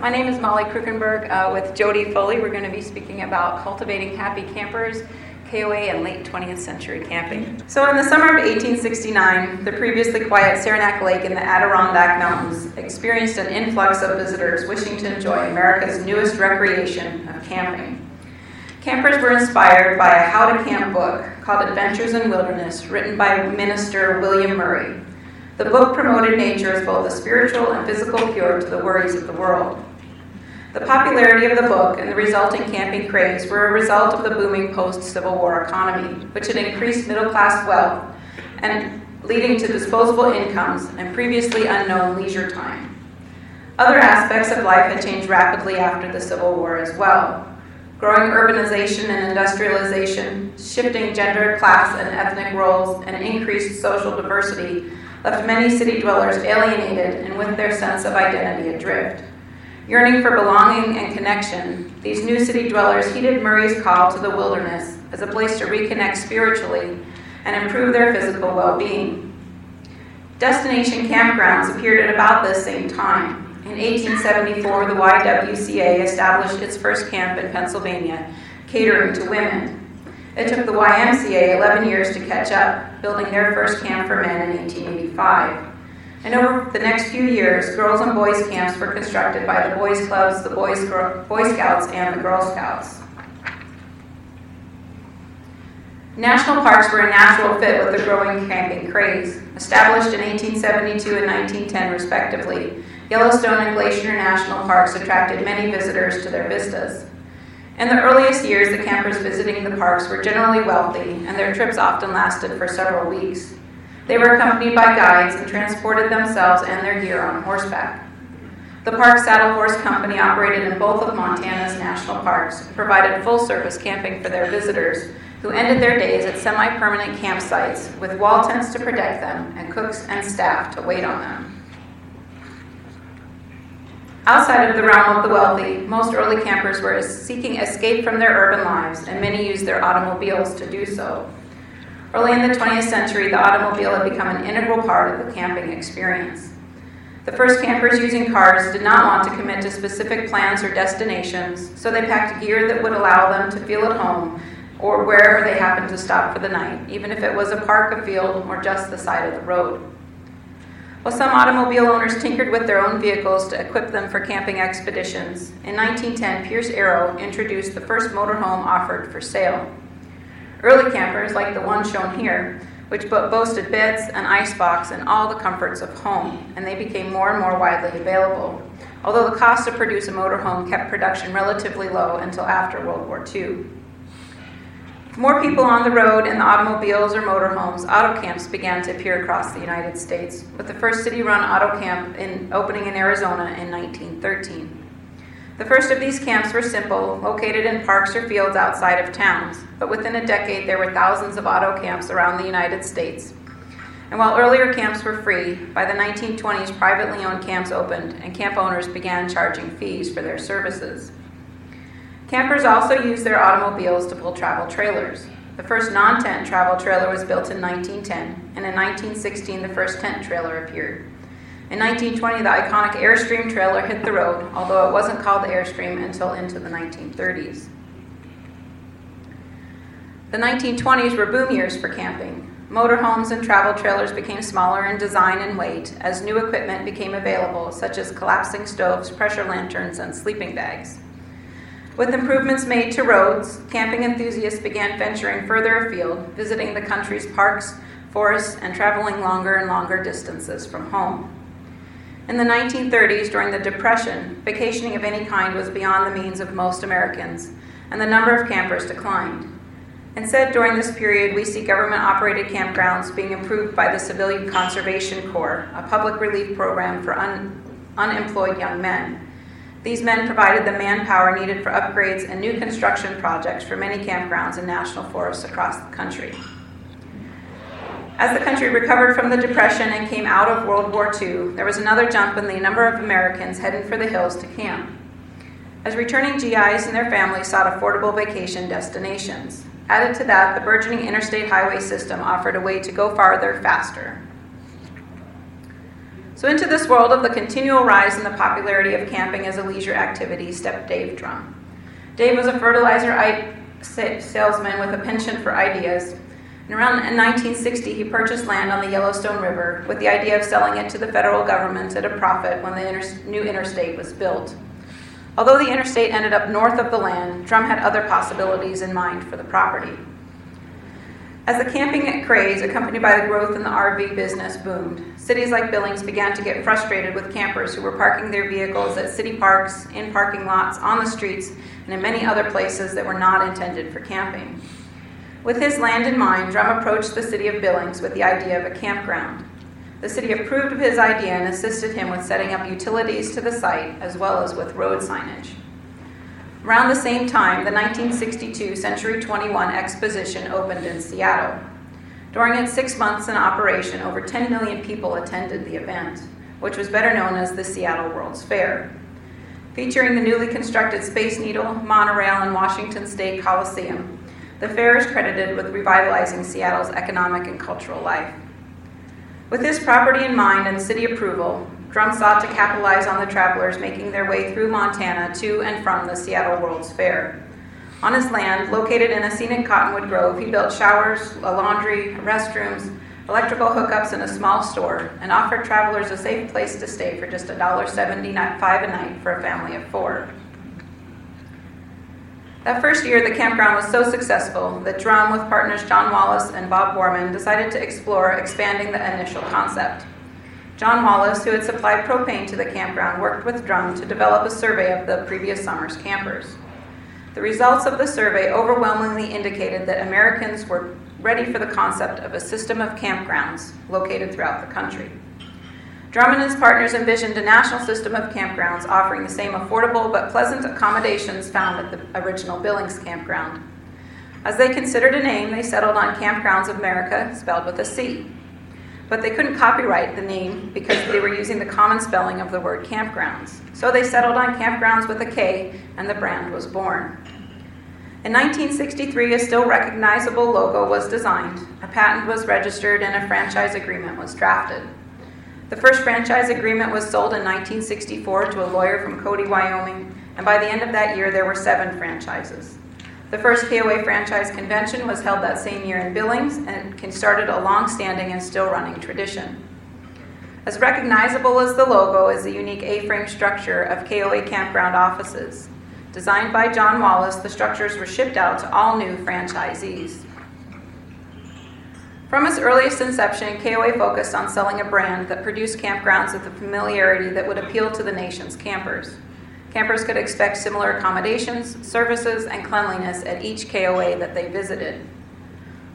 My name is Molly Krukenberg uh, with Jody Foley. We're going to be speaking about cultivating happy campers, KOA, and late 20th century camping. So, in the summer of 1869, the previously quiet Saranac Lake in the Adirondack Mountains experienced an influx of visitors wishing to enjoy America's newest recreation of camping. Campers were inspired by a how to camp book called Adventures in Wilderness, written by minister William Murray. The book promoted nature as both a spiritual and physical cure to the worries of the world. The popularity of the book and the resulting camping craze were a result of the booming post Civil War economy, which had increased middle class wealth and leading to disposable incomes and previously unknown leisure time. Other aspects of life had changed rapidly after the Civil War as well. Growing urbanization and industrialization, shifting gender, class, and ethnic roles, and increased social diversity left many city dwellers alienated and with their sense of identity adrift. Yearning for belonging and connection, these new city dwellers heeded Murray's call to the wilderness as a place to reconnect spiritually and improve their physical well being. Destination campgrounds appeared at about this same time. In 1874, the YWCA established its first camp in Pennsylvania, catering to women. It took the YMCA 11 years to catch up, building their first camp for men in 1885. And over the next few years, girls and boys camps were constructed by the Boys Clubs, the Boys, Boy Scouts, and the Girl Scouts. National parks were a natural fit with the growing camping craze. Established in 1872 and 1910, respectively, Yellowstone and Glacier National Parks attracted many visitors to their vistas. In the earliest years, the campers visiting the parks were generally wealthy, and their trips often lasted for several weeks. They were accompanied by guides and transported themselves and their gear on horseback. The Park Saddle Horse Company operated in both of Montana's national parks provided full service camping for their visitors who ended their days at semi permanent campsites with wall tents to protect them and cooks and staff to wait on them. Outside of the realm of the wealthy, most early campers were seeking escape from their urban lives, and many used their automobiles to do so. Early in the 20th century, the automobile had become an integral part of the camping experience. The first campers using cars did not want to commit to specific plans or destinations, so they packed gear that would allow them to feel at home or wherever they happened to stop for the night, even if it was a park, a field, or just the side of the road. While some automobile owners tinkered with their own vehicles to equip them for camping expeditions, in 1910 Pierce Arrow introduced the first motorhome offered for sale. Early campers, like the one shown here, which boasted beds, an icebox, and all the comforts of home, and they became more and more widely available. Although the cost to produce a motorhome kept production relatively low until after World War II more people on the road in the automobiles or motorhomes, auto camps began to appear across the United States, with the first city run auto camp in, opening in Arizona in 1913. The first of these camps were simple, located in parks or fields outside of towns, but within a decade there were thousands of auto camps around the United States. And while earlier camps were free, by the 1920s privately owned camps opened and camp owners began charging fees for their services. Campers also use their automobiles to pull travel trailers. The first non tent travel trailer was built in 1910, and in 1916 the first tent trailer appeared. In 1920, the iconic Airstream trailer hit the road, although it wasn't called the Airstream until into the 1930s. The 1920s were boom years for camping. Motorhomes and travel trailers became smaller in design and weight as new equipment became available, such as collapsing stoves, pressure lanterns, and sleeping bags. With improvements made to roads, camping enthusiasts began venturing further afield, visiting the country's parks, forests, and traveling longer and longer distances from home. In the 1930s, during the Depression, vacationing of any kind was beyond the means of most Americans, and the number of campers declined. Instead, during this period, we see government operated campgrounds being improved by the Civilian Conservation Corps, a public relief program for un- unemployed young men. These men provided the manpower needed for upgrades and new construction projects for many campgrounds and national forests across the country. As the country recovered from the Depression and came out of World War II, there was another jump in the number of Americans heading for the hills to camp. As returning GIs and their families sought affordable vacation destinations. Added to that, the burgeoning interstate highway system offered a way to go farther faster. So, into this world of the continual rise in the popularity of camping as a leisure activity stepped Dave Drum. Dave was a fertilizer salesman with a penchant for ideas. And around 1960, he purchased land on the Yellowstone River with the idea of selling it to the federal government at a profit when the inter- new interstate was built. Although the interstate ended up north of the land, Drum had other possibilities in mind for the property. As the camping craze, accompanied by the growth in the RV business, boomed, cities like Billings began to get frustrated with campers who were parking their vehicles at city parks, in parking lots, on the streets, and in many other places that were not intended for camping. With his land in mind, Drum approached the city of Billings with the idea of a campground. The city approved of his idea and assisted him with setting up utilities to the site as well as with road signage. Around the same time, the 1962 Century 21 Exposition opened in Seattle. During its six months in operation, over 10 million people attended the event, which was better known as the Seattle World's Fair. Featuring the newly constructed Space Needle, monorail, and Washington State Coliseum, the fair is credited with revitalizing Seattle's economic and cultural life. With this property in mind and city approval, Drum sought to capitalize on the travelers making their way through Montana to and from the Seattle World's Fair. On his land, located in a scenic cottonwood grove, he built showers, a laundry, restrooms, electrical hookups, and a small store, and offered travelers a safe place to stay for just $1.75 a night for a family of four. That first year, the campground was so successful that Drum, with partners John Wallace and Bob Borman, decided to explore expanding the initial concept. John Wallace, who had supplied propane to the campground, worked with Drum to develop a survey of the previous summer's campers. The results of the survey overwhelmingly indicated that Americans were ready for the concept of a system of campgrounds located throughout the country. Drum and his partners envisioned a national system of campgrounds offering the same affordable but pleasant accommodations found at the original Billings campground. As they considered a name, they settled on Campgrounds of America, spelled with a C but they couldn't copyright the name because they were using the common spelling of the word campgrounds. So they settled on campgrounds with a K, and the brand was born. In 1963, a still recognizable logo was designed, a patent was registered, and a franchise agreement was drafted. The first franchise agreement was sold in 1964 to a lawyer from Cody, Wyoming, and by the end of that year, there were seven franchises. The first KOA franchise convention was held that same year in Billings and started a long standing and still running tradition. As recognizable as the logo is the unique A frame structure of KOA campground offices. Designed by John Wallace, the structures were shipped out to all new franchisees. From its earliest inception, KOA focused on selling a brand that produced campgrounds with a familiarity that would appeal to the nation's campers. Campers could expect similar accommodations, services, and cleanliness at each KOA that they visited.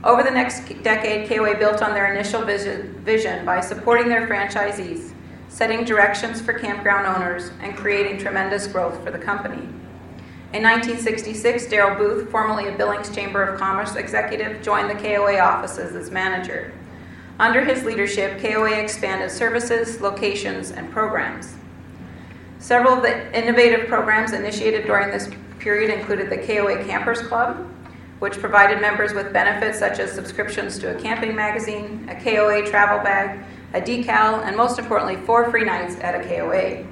Over the next decade, KOA built on their initial vision by supporting their franchisees, setting directions for campground owners, and creating tremendous growth for the company. In 1966, Daryl Booth, formerly a Billings Chamber of Commerce executive, joined the KOA offices as manager. Under his leadership, KOA expanded services, locations, and programs. Several of the innovative programs initiated during this period included the KOA Campers Club, which provided members with benefits such as subscriptions to a camping magazine, a KOA travel bag, a decal, and most importantly, four free nights at a KOA.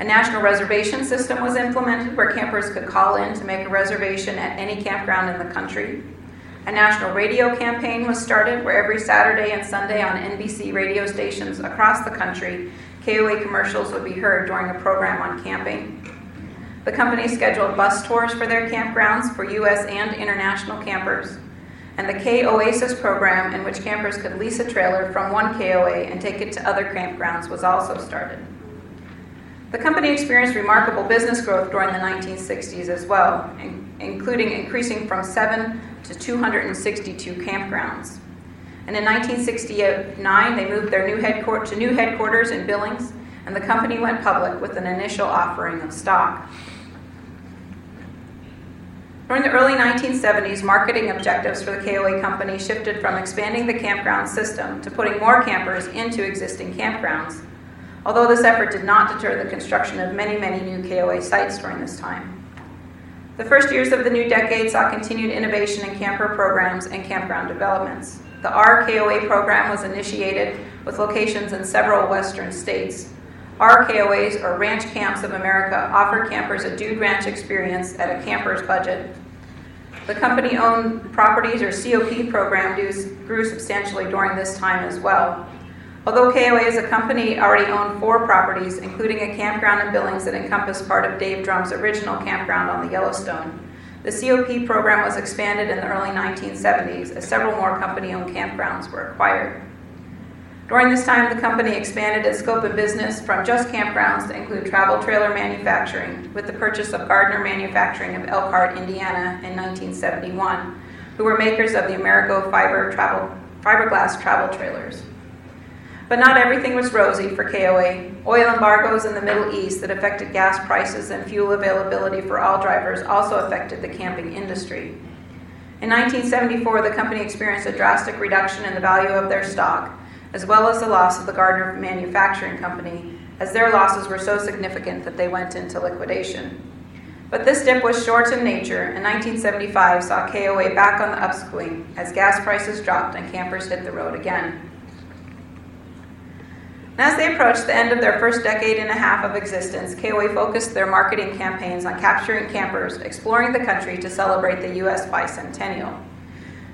A national reservation system was implemented where campers could call in to make a reservation at any campground in the country. A national radio campaign was started where every Saturday and Sunday on NBC radio stations across the country, KOA commercials would be heard during a program on camping. The company scheduled bus tours for their campgrounds for U.S. and international campers. And the K Oasis program, in which campers could lease a trailer from one KOA and take it to other campgrounds, was also started. The company experienced remarkable business growth during the 1960s as well, including increasing from 7 to 262 campgrounds. And in 1969, they moved their new headquarters to new headquarters in Billings, and the company went public with an initial offering of stock. During the early 1970s, marketing objectives for the KOA company shifted from expanding the campground system to putting more campers into existing campgrounds, although this effort did not deter the construction of many, many new KOA sites during this time. The first years of the new decade saw continued innovation in camper programs and campground developments. The RKOA program was initiated with locations in several western states. RKOAs, or Ranch Camps of America, offer campers a dude ranch experience at a camper's budget. The company owned properties or COP program grew substantially during this time as well. Although KOA as a company already owned four properties, including a campground in Billings that encompassed part of Dave Drum's original campground on the Yellowstone, the COP program was expanded in the early 1970s as several more company owned campgrounds were acquired. During this time, the company expanded its scope of business from just campgrounds to include travel trailer manufacturing, with the purchase of Gardner Manufacturing of Elkhart, Indiana in 1971, who were makers of the Amerigo fiber travel, fiberglass travel trailers. But not everything was rosy for KOA. Oil embargoes in the Middle East that affected gas prices and fuel availability for all drivers also affected the camping industry. In 1974, the company experienced a drastic reduction in the value of their stock, as well as the loss of the Gardner Manufacturing Company, as their losses were so significant that they went into liquidation. But this dip was short in nature, and 1975 saw KOA back on the upswing as gas prices dropped and campers hit the road again. As they approached the end of their first decade and a half of existence, KOA focused their marketing campaigns on capturing campers exploring the country to celebrate the U.S. bicentennial.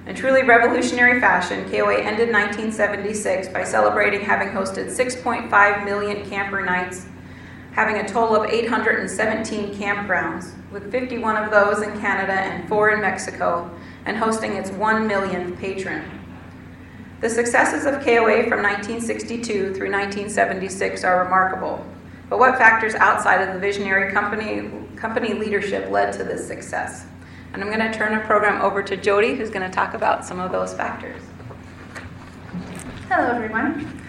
In truly revolutionary fashion, KOA ended 1976 by celebrating having hosted 6.5 million camper nights, having a total of 817 campgrounds, with 51 of those in Canada and four in Mexico, and hosting its 1 millionth patron. The successes of KOA from 1962 through 1976 are remarkable, but what factors outside of the visionary company, company leadership led to this success? And I'm going to turn the program over to Jody, who's going to talk about some of those factors. Hello, everyone.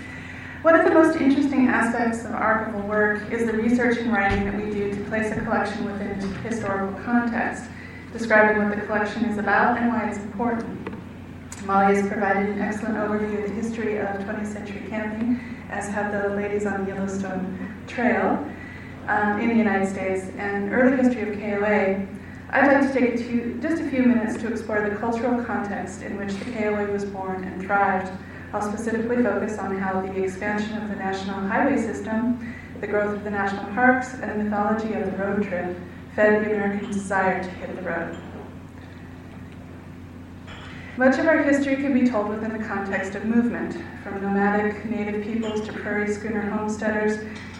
One of the most interesting aspects of archival work is the research and writing that we do to place a collection within historical context, describing what the collection is about and why it's important. Molly has provided an excellent overview of the history of 20th century camping, as have the ladies on the Yellowstone Trail um, in the United States, and early history of KOA, I'd like to take few, just a few minutes to explore the cultural context in which the KOA was born and thrived. I'll specifically focus on how the expansion of the national highway system, the growth of the national parks, and the mythology of the road trip fed the American desire to hit the road. Much of our history can be told within the context of movement, from nomadic native peoples to prairie schooner homesteaders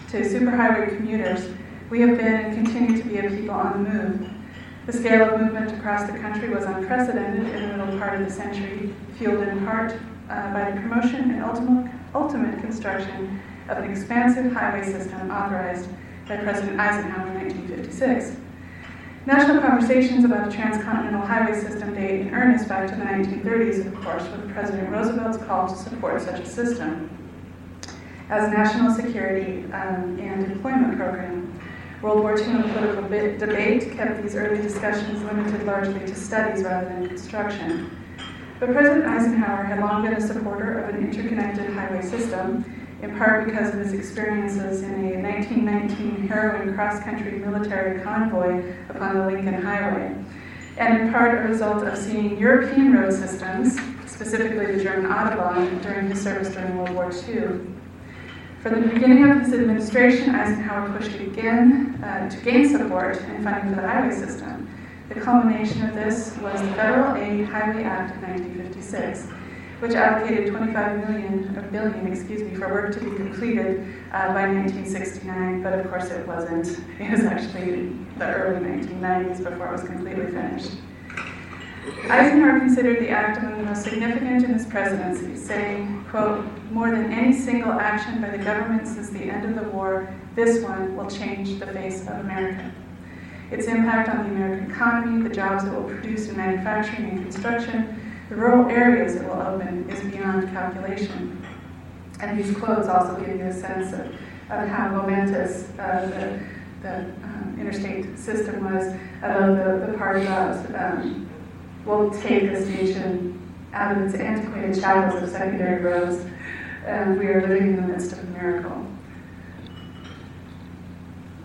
to superhighway commuters. We have been and continue to be a people on the move. The scale of movement across the country was unprecedented in the middle part of the century, fueled in part uh, by the promotion and ultimate, ultimate construction of an expansive highway system authorized by President Eisenhower in 1956. National conversations about a transcontinental highway system date in earnest back to the 1930s, of course, with President Roosevelt's call to support such a system as a national security um, and employment program. World War II and political debate kept these early discussions limited largely to studies rather than construction. But President Eisenhower had long been a supporter of an interconnected highway system, in part because of his experiences in a 1919 harrowing cross country military convoy upon the Lincoln Highway, and in part a result of seeing European road systems, specifically the German Autobahn, during his service during World War II. From the beginning of his administration, Eisenhower pushed again uh, to gain support and funding for the highway system. The culmination of this was the Federal Aid Highway Act of 1956, which allocated 25 million, or billion, excuse me, for work to be completed uh, by 1969, but of course it wasn't. It was actually the early 1990s before it was completely finished. Eisenhower considered the act among the most significant in his presidency, saying, quote, more than any single action by the government since the end of the war, this one will change the face of America. Its impact on the American economy, the jobs it will produce in manufacturing and construction, the rural areas it will open is beyond calculation. And these quotes also give you a sense of, of how momentous uh, the, the um, interstate system was, about the, the part about um, will take this nation out of its antiquated shackles of secondary roads, and we are living in the midst of a miracle.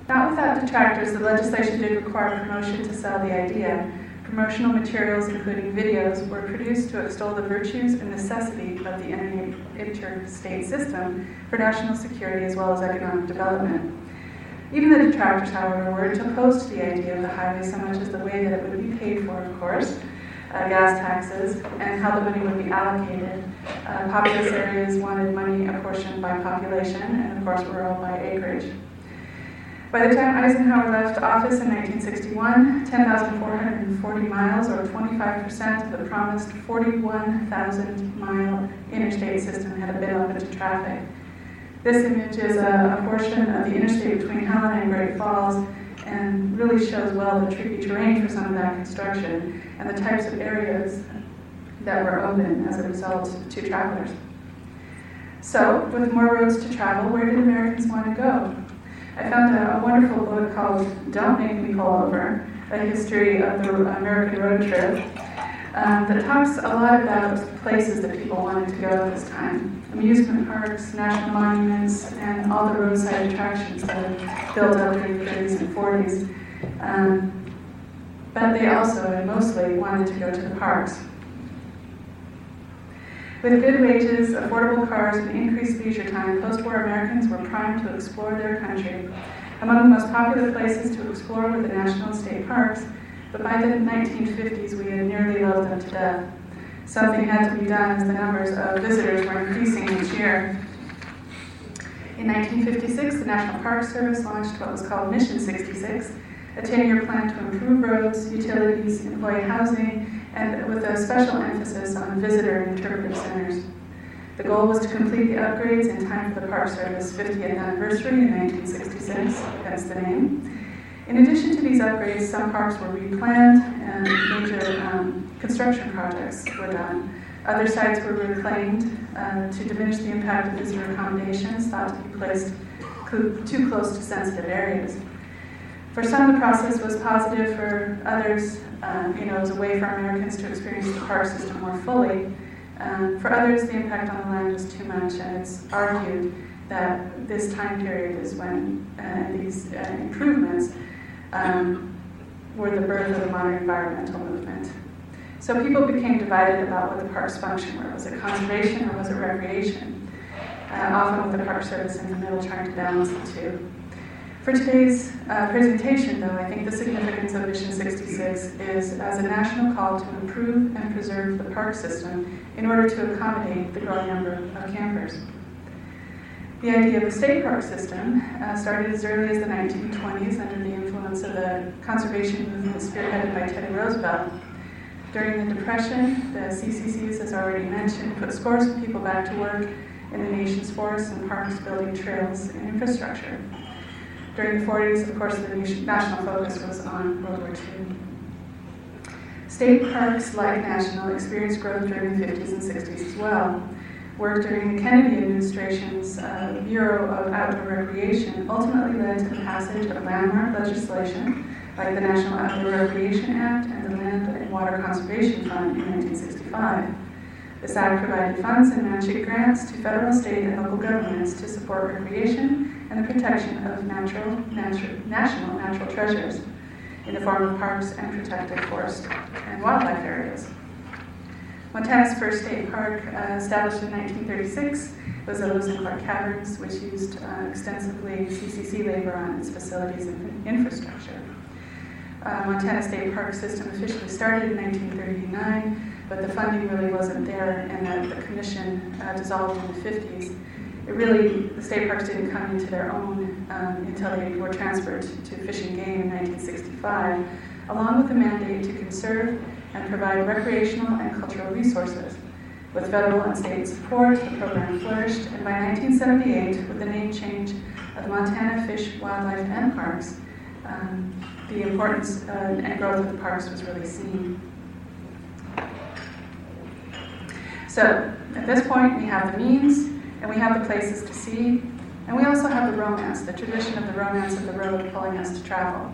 Not without detractors, the legislation did require promotion to sell the idea. Promotional materials, including videos, were produced to extol the virtues and necessity of the interstate system for national security as well as economic development. Even the detractors, however, weren't opposed to the idea of the highway so much as the way that it would be paid for, of course, uh, gas taxes, and how the money would be allocated. Uh, populous areas wanted money apportioned by population, and of course, rural by acreage. By the time Eisenhower left office in 1961, 10,440 miles, or 25% of the promised 41,000 mile interstate system, had been open to traffic. This image is a, a, portion of the interstate between Helena and Great Falls and really shows well the tricky terrain for some of that construction and the types of areas that were open as a result to travelers. So, with more roads to travel, where did Americans want to go? I found a, a wonderful book called Don't Make Me Pull Over, a history of the American road trip um, that talks a lot about places that people wanted to go at this time. Amusement parks, national monuments, and all the roadside attractions that built up during the 30s and 40s. Um, but they also, and mostly, wanted to go to the parks. With good wages, affordable cars, and increased leisure time, post-war Americans were primed to explore their country. Among the most popular places to explore were the national and state parks, but by the 1950s, we had nearly loved them to death. Something had to be done as the numbers of visitors were increasing each year. In 1956, the National Park Service launched what was called Mission 66, a 10 year plan to improve roads, utilities, and employee housing, and with a special emphasis on visitor and interpretive centers. The goal was to complete the upgrades in time for the Park Service 50th anniversary in 1966, hence the name. In addition to these upgrades, some parks were replanned and major um, construction projects were done. Other sites were reclaimed uh, to diminish the impact of visitor accommodations thought to be placed too close to sensitive areas. For some, the process was positive. For others, um, you know, it was a way for Americans to experience the park system more fully. Um, for others, the impact on the land was too much, and it's argued that this time period is when uh, these uh, improvements um, were the birth of the modern environmental movement. So people became divided about what the park's function were. Was it conservation or was it recreation? Uh, often with the Park Service in the middle trying to balance the two. For today's uh, presentation, though, I think the significance of Mission 66 is as a national call to improve and preserve the park system in order to accommodate the growing number of campers. The idea of a state park system uh, started as early as the 1920s under the influence of the conservation movement spearheaded by Teddy Roosevelt. During the Depression, the CCCs, as already mentioned, put scores of people back to work in the nation's forests and parks, building trails and infrastructure. During the 40s, of course, the national focus was on World War II. State parks, like national, experienced growth during the 50s and 60s as well. Work during the Kennedy administration's uh, Bureau of Outdoor Recreation ultimately led to the passage of landmark legislation like the National Outdoor Recreation Act and the Land and Water Conservation Fund in 1965. This act provided funds and matching grants to federal, state, and local governments to support recreation and the protection of natural, natural, national natural treasures in the form of parks and protected forest and wildlife areas. Montana's first state park, uh, established in 1936, was the Lewis and Clark Caverns, which used uh, extensively CCC labor on its facilities and infrastructure. Uh, Montana State Park System officially started in 1939, but the funding really wasn't there, and the commission uh, dissolved in the 50s it really, the state parks didn't come into their own um, until they were transferred to Fish and Game in 1965, along with the mandate to conserve and provide recreational and cultural resources. With federal and state support, the program flourished, and by 1978, with the name change of the Montana Fish, Wildlife, and Parks, um, the importance uh, and growth of the parks was really seen. So, at this point, we have the means, and we have the places to see, and we also have the romance, the tradition of the romance of the road pulling us to travel.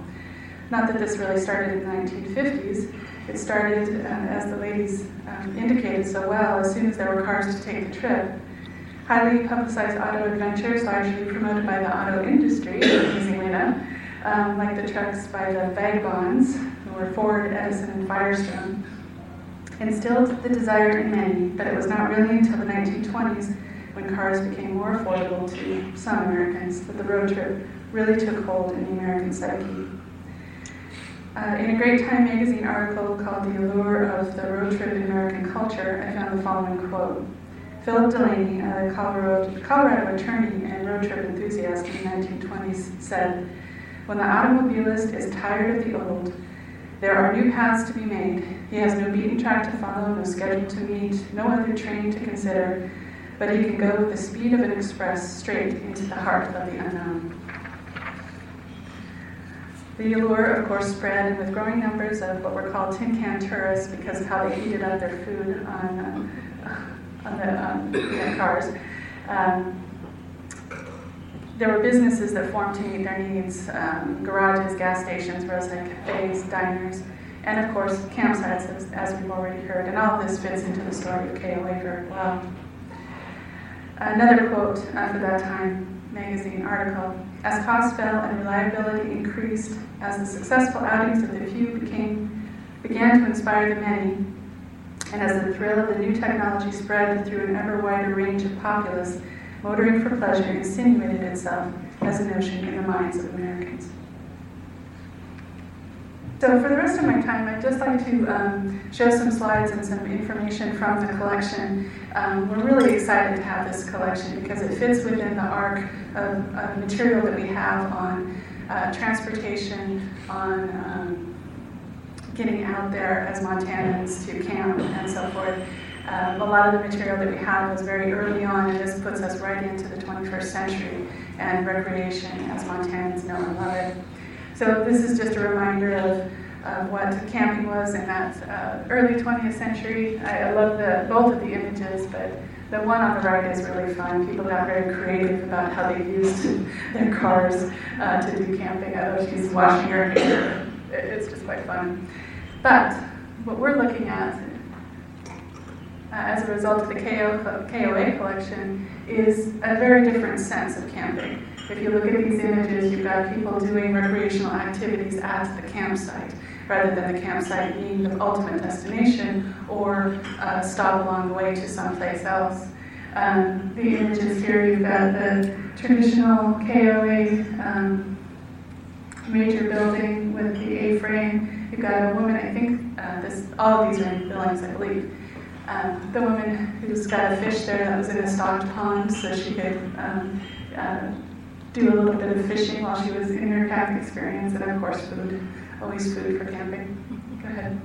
Not that this really started in the 1950s, it started, uh, as the ladies um, indicated so well, as soon as there were cars to take the trip. Highly publicized auto adventures, largely promoted by the auto industry, amazingly enough, um, like the trucks by the Vagabonds, who were Ford, Edison, and Firestone, instilled the desire in many, but it was not really until the 1920s when cars became more affordable to some Americans, that the road trip really took hold in the American psyche. Uh, in a Great Time magazine article called The Allure of the Road Trip in American Culture, I found the following quote. Philip Delaney, a Colorado, Colorado attorney and road trip enthusiast in the 1920s, said, When the automobilist is tired of the old, there are new paths to be made. He has no beaten track to follow, no schedule to meet, no other train to consider, but he can go with the speed of an express straight into the heart of the unknown. The allure, of course, spread with growing numbers of what were called tin can tourists because of how they heated up their food on, uh, on the um, cars. Um, there were businesses that formed to meet their needs um, garages, gas stations, roadside cafes, diners, and of course, campsites, as, as, we've already heard. And all of this fits into the story of KOA very well. Another quote uh, for that time magazine article as cost fell and reliability increased, as the successful outings of the few became, began to inspire the many, and as the thrill of the new technology spread through an ever wider range of populace, motoring for pleasure insinuated itself as a notion in the minds of Americans. So for the rest of my time, I'd just like to um, show some slides and some information from the collection. Um, we're really excited to have this collection because it fits within the arc of, of material that we have on uh, transportation, on um, getting out there as Montanans to camp and so forth. Um, a lot of the material that we had was very early on, and this puts us right into the 21st century and recreation as Montanans know and love it. So this is just a reminder of, of what camping was in that uh, early 20th century. I, I love the, both of the images, but the one on the right is really fun. People got very creative about how they used their cars uh, to do camping. I love she's washing her hair. It's just quite fun. But what we're looking at as a result of the KO, KOA collection is a very different sense of camping. If you look at these images, you've got people doing recreational activities at the campsite rather than the campsite being the ultimate destination or a stop along the way to someplace else. Um, the images here, you've got the traditional KOA um, major building with the A-frame. You've got a woman, I think, uh, this, all of these are in Billings, I believe. Um, the woman who's got a fish there that was in a stocked pond so she could um, uh, do a little bit of fishing while she was in her camp experience, and of course, food. Always food for camping. Go ahead.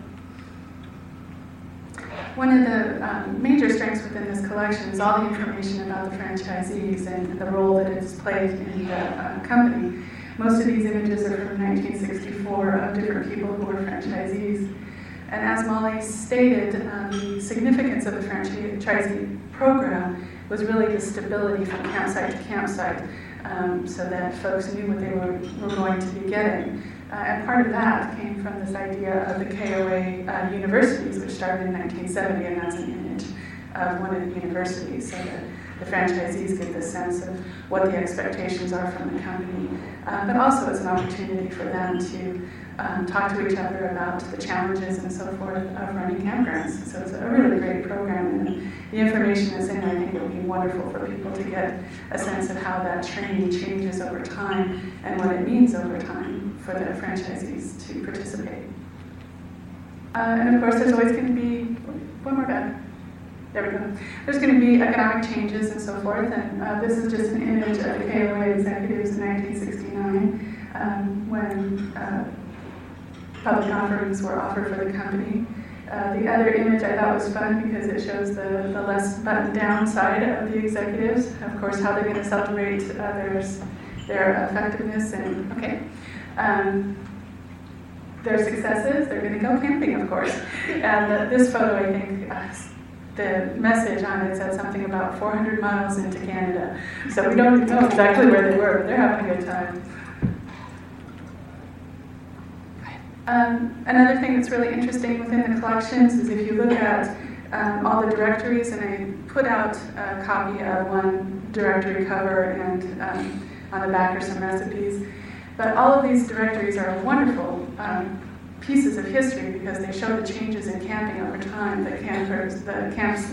One of the um, major strengths within this collection is all the information about the franchisees and the role that it's played in the uh, company. Most of these images are from 1964 of different people who were franchisees. And as Molly stated, um, the significance of the franchisee program was really the stability from campsite to campsite um, so that folks knew what they were, were going to be getting. Uh, and part of that came from this idea of the KOA uh, universities, which started in 1970, and that's an image of one of the universities, so that the franchisees get the sense of what the expectations are from the company. Uh, but also, it's an opportunity for them to um, talk to each other about the challenges and so forth of running campgrounds. So it's a really great program, and the information that's in there I think it'll be wonderful for people to get a sense of how that training changes over time and what it means over time for the franchisees to participate. Uh, and of course, there's always going to be one more bed. There we go. There's going to be economic changes and so forth, and uh, this is just an image of the KOA executives in 1969 um, when uh, public offerings were offered for the company. Uh, the other image I thought was fun because it shows the, the less buttoned down side of the executives. Of course, how they're going to celebrate their, their effectiveness and, okay. Um, their successes, they're going to go camping, of course. And this photo, I think, uh, the message on it said something about 400 miles into Canada. So we don't know exactly where they were, but they're having a good time. Um, another thing that's really interesting within the collections is if you look at um, all the directories, and I put out a copy of one directory cover and um, on the back are some recipes. But all of these directories are wonderful um, pieces of history because they show the changes in camping over time. The campers, the camps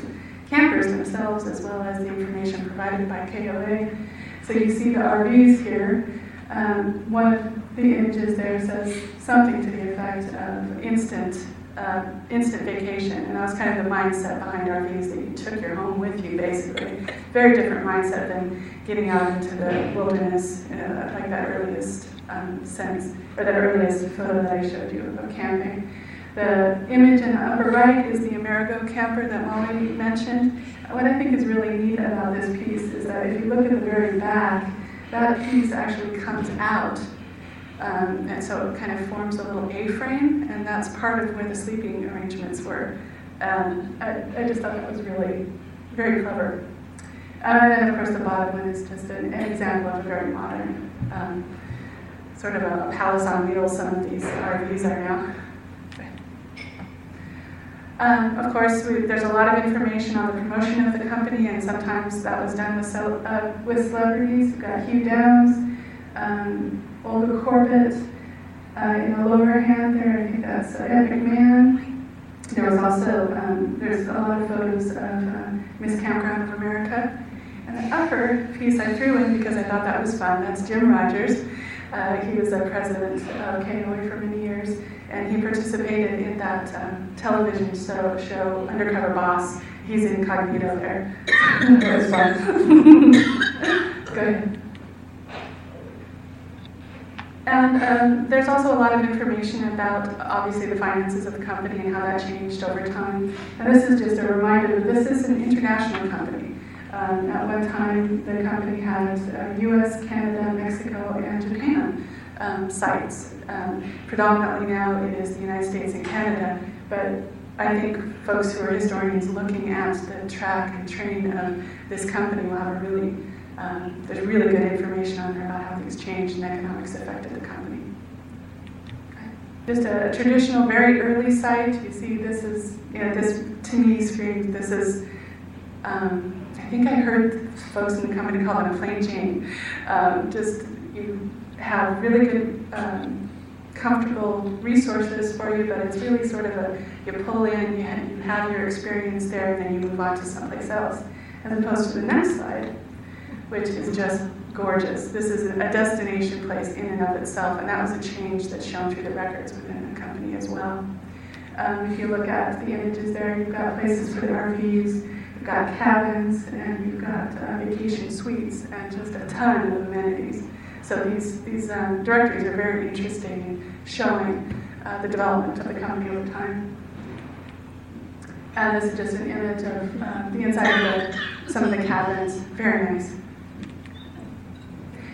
campers themselves as well as the information provided by KOA. So you see the RVs here. Um, one of the images there says something to the effect of instant, uh, instant vacation, and that was kind of the mindset behind RVs that you took your home with you, basically. Very different mindset than getting out into the wilderness, uh, like that earliest um, sense, or that earliest photo that I showed you of camping. The image in the upper right is the Amerigo camper that Molly mentioned. What I think is really neat about this piece is that if you look at the very back, that piece actually comes out. Um, and so it kind of forms a little A-frame, and that's part of where the sleeping arrangements were. Um, I, I, just thought that was really very clever. and then, of course, the bottom one is just an, an example of a very modern, um, sort of a palace on wheels some of these RVs are now. Um, of course, we, there's a lot of information on the promotion of the company, and sometimes that was done with, uh, with celebrities. We've got Hugh Downs, um, Olga Korbut. Uh, in the lower hand there, I think that's Ed McMahon. There was also, um, there's a lot of photos of uh, Miss Campground of America. And the upper piece I threw in because I thought that was fun, that's Jim Rogers. Uh, he was a president of KOA for many years and he participated in that um, television show, show Undercover Boss. He's incognito there. it was fun. Go ahead. And um, there's also a lot of information about, obviously, the finances of the company and how that changed over time. And this is just a reminder that this is an international company. Um, at one time, the company had uh, US, Canada, Mexico, and Japan um, sites. Um, predominantly now it is the United States and Canada, but I think folks who are historians looking at the track and train of this company will have a really, um, there's really good information on there about how things changed and economics affected the company. Just a traditional, very early site. You see, this is, you know, this to me screams, this is, um, think I heard folks in the company call it a plain Jane. Um, just, you have really good, um, comfortable resources for you, but it's really sort of a, you pull in, you have, you have your experience there, and then you move on to someplace else. As opposed to the next slide, which is just gorgeous. This is a destination place in and of itself, and that was a change that's shown through the records within the company as well. Um, if you look at the images there, you've got places for the RVs, you've got cabins, and you've got uh, vacation suites, and just a ton of amenities. So these, these um, directories are very interesting in showing uh, the development of the company over time. And this is just an image of uh, the inside of the, some of the cabins. Very nice.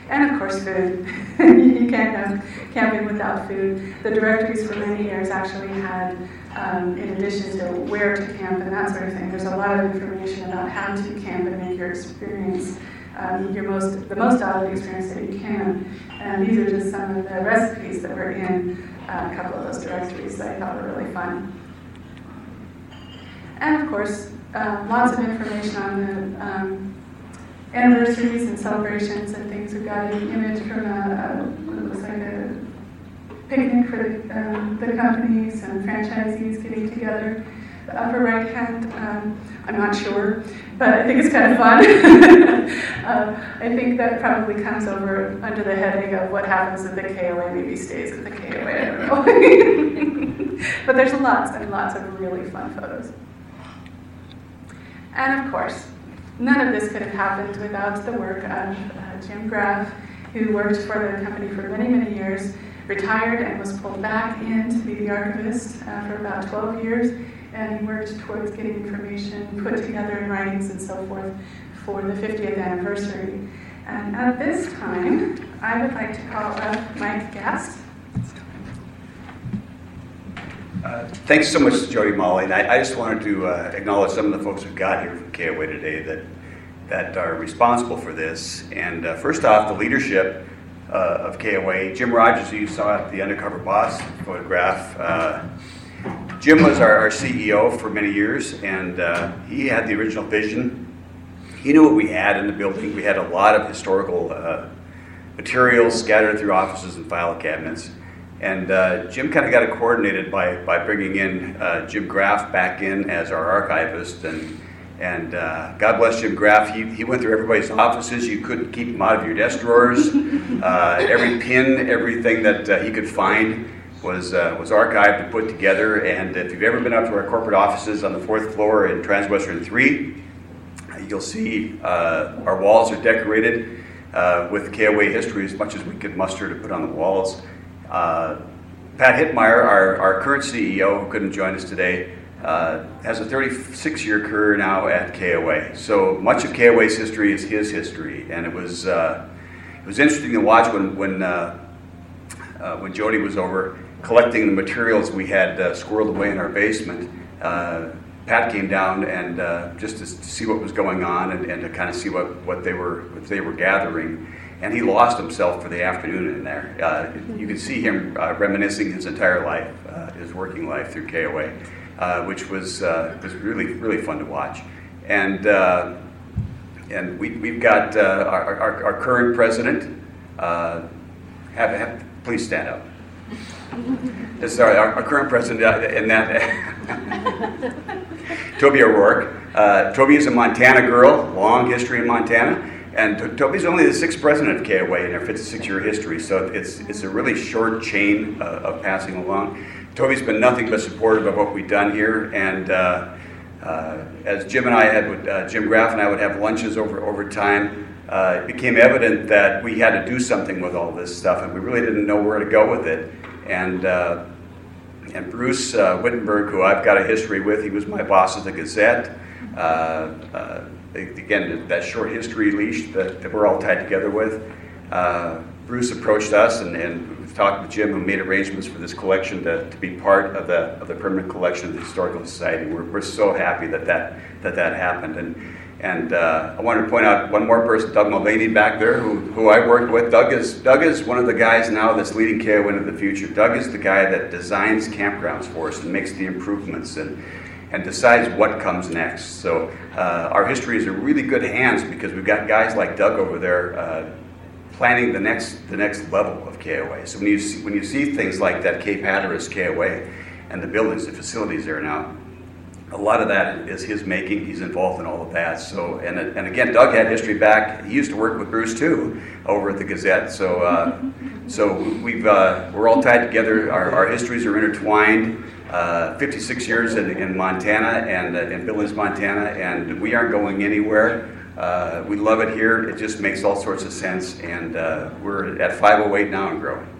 And of course, food. you can't have camping without food. The directories for many years actually had, um, in addition to where to camp and that sort of thing, there's a lot of information about how to camp and make your experience um, your most, the most out of the experience that you can. And these are just some of the recipes that were in uh, a couple of those directories that I thought were really fun. And of course, uh, lots of information on the um, anniversaries and celebrations and things. We've got an image from a, a picnic for the, um, the companies and franchisees getting together. The upper right hand, um, I'm not sure, but I think it's kind of fun. um, I think that probably comes over under the heading of what happens if the KOA maybe stays at the know. but there's lots and lots of really fun photos. And of course, none of this could have happened without the work of uh, Jim Graff, who worked for the company for many, many years, retired and was pulled back in to be the archivist uh, for about 12 years and he worked towards getting information put together in writings and so forth for the 50th anniversary. And at this time, I would like to call up Mike Gast. Uh, thanks so much, Jody Molly. And I, I just wanted to uh, acknowledge some of the folks who got here from KOA today that, that are responsible for this. And uh, first off, the leadership uh, of KOA. Jim Rogers, who you saw at the Undercover Boss photograph, uh, Jim was our, our, CEO for many years, and uh, he had the original vision. He knew what we had in the building. We had a lot of historical uh, materials scattered through offices and file cabinets. And uh, Jim kind of got it coordinated by, by bringing in uh, Jim Graff back in as our archivist. And, And uh, God bless Jim Graff. He, he went through everybody's offices. You couldn't keep him out of your desk drawers. Uh, every pin, everything that uh, he could find was, uh, was archived and put together. And if you've ever been up to our corporate offices on the fourth floor in Transwestern 3, you'll see uh, our walls are decorated uh, with KOA history as much as we could muster to put on the walls. Uh, Pat Hittmeier, our, our current CEO, who couldn't join us today, uh, has a 36 year career now at KOA. So much of KOA's history is his history. And it was, uh, it was interesting to watch when, when, uh, uh when Jody was over collecting the materials we had uh, squirreled away in our basement. Uh, Pat came down and just to, see what was going on and, and to kind of see what, what, they were, what they were gathering and he lost himself for the afternoon in there. Uh, you could see him uh, reminiscing his entire life, uh, his working life through KOA, uh, which was uh, was really really fun to watch. And uh, and we, we've got our, our, our, current president. have, have, please stand up. Sorry, our, our, current president, and that Toby O'Rourke. Toby is a Montana girl, long history in Montana. And Toby's only the sixth president of KOA in their 56 year history, so it's, it's a really short chain uh, of passing along. Toby's been nothing but supportive of what we've done here, and uh, uh, as Jim and I had, uh, Jim Graff and I would have lunches over, over time, uh, it became evident that we had to do something with all this stuff, and we really didn't know where to go with it. And, uh, and Bruce Wittenberg, who I've got a history with, he was my boss at the Gazette again, that short history leash that, that we're all tied together with. Bruce approached us and, and we've talked with Jim who made arrangements for this collection to, to be part of the, of the permanent collection of the Historical Society. We're, we're so happy that that, that, that happened. And, and uh, I wanted to point out one more person, Doug Mulvaney back there, who, who I worked with. Doug is, Doug is one of the guys now that's leading KO into the future. Doug is the guy that designs campgrounds for us and makes the improvements. And, and decides what comes next. So uh, our history is in really good hands because we've got guys like Doug over there uh, planning the next the next level of KOA. So when you see, when you see things like that Cape Hatteras KOA and the buildings, the facilities there now, a lot of that is his making. He's involved in all of that. So and and again, Doug had history back. He used to work with Bruce too over at the Gazette. So uh, so we've uh, we're all tied together. Our, our histories are intertwined. Uh, 56 years in, in Montana and uh, in Billings, Montana, and we aren't going anywhere. Uh, we love it here. It just makes all sorts of sense, and uh, we're at 508 now and growing.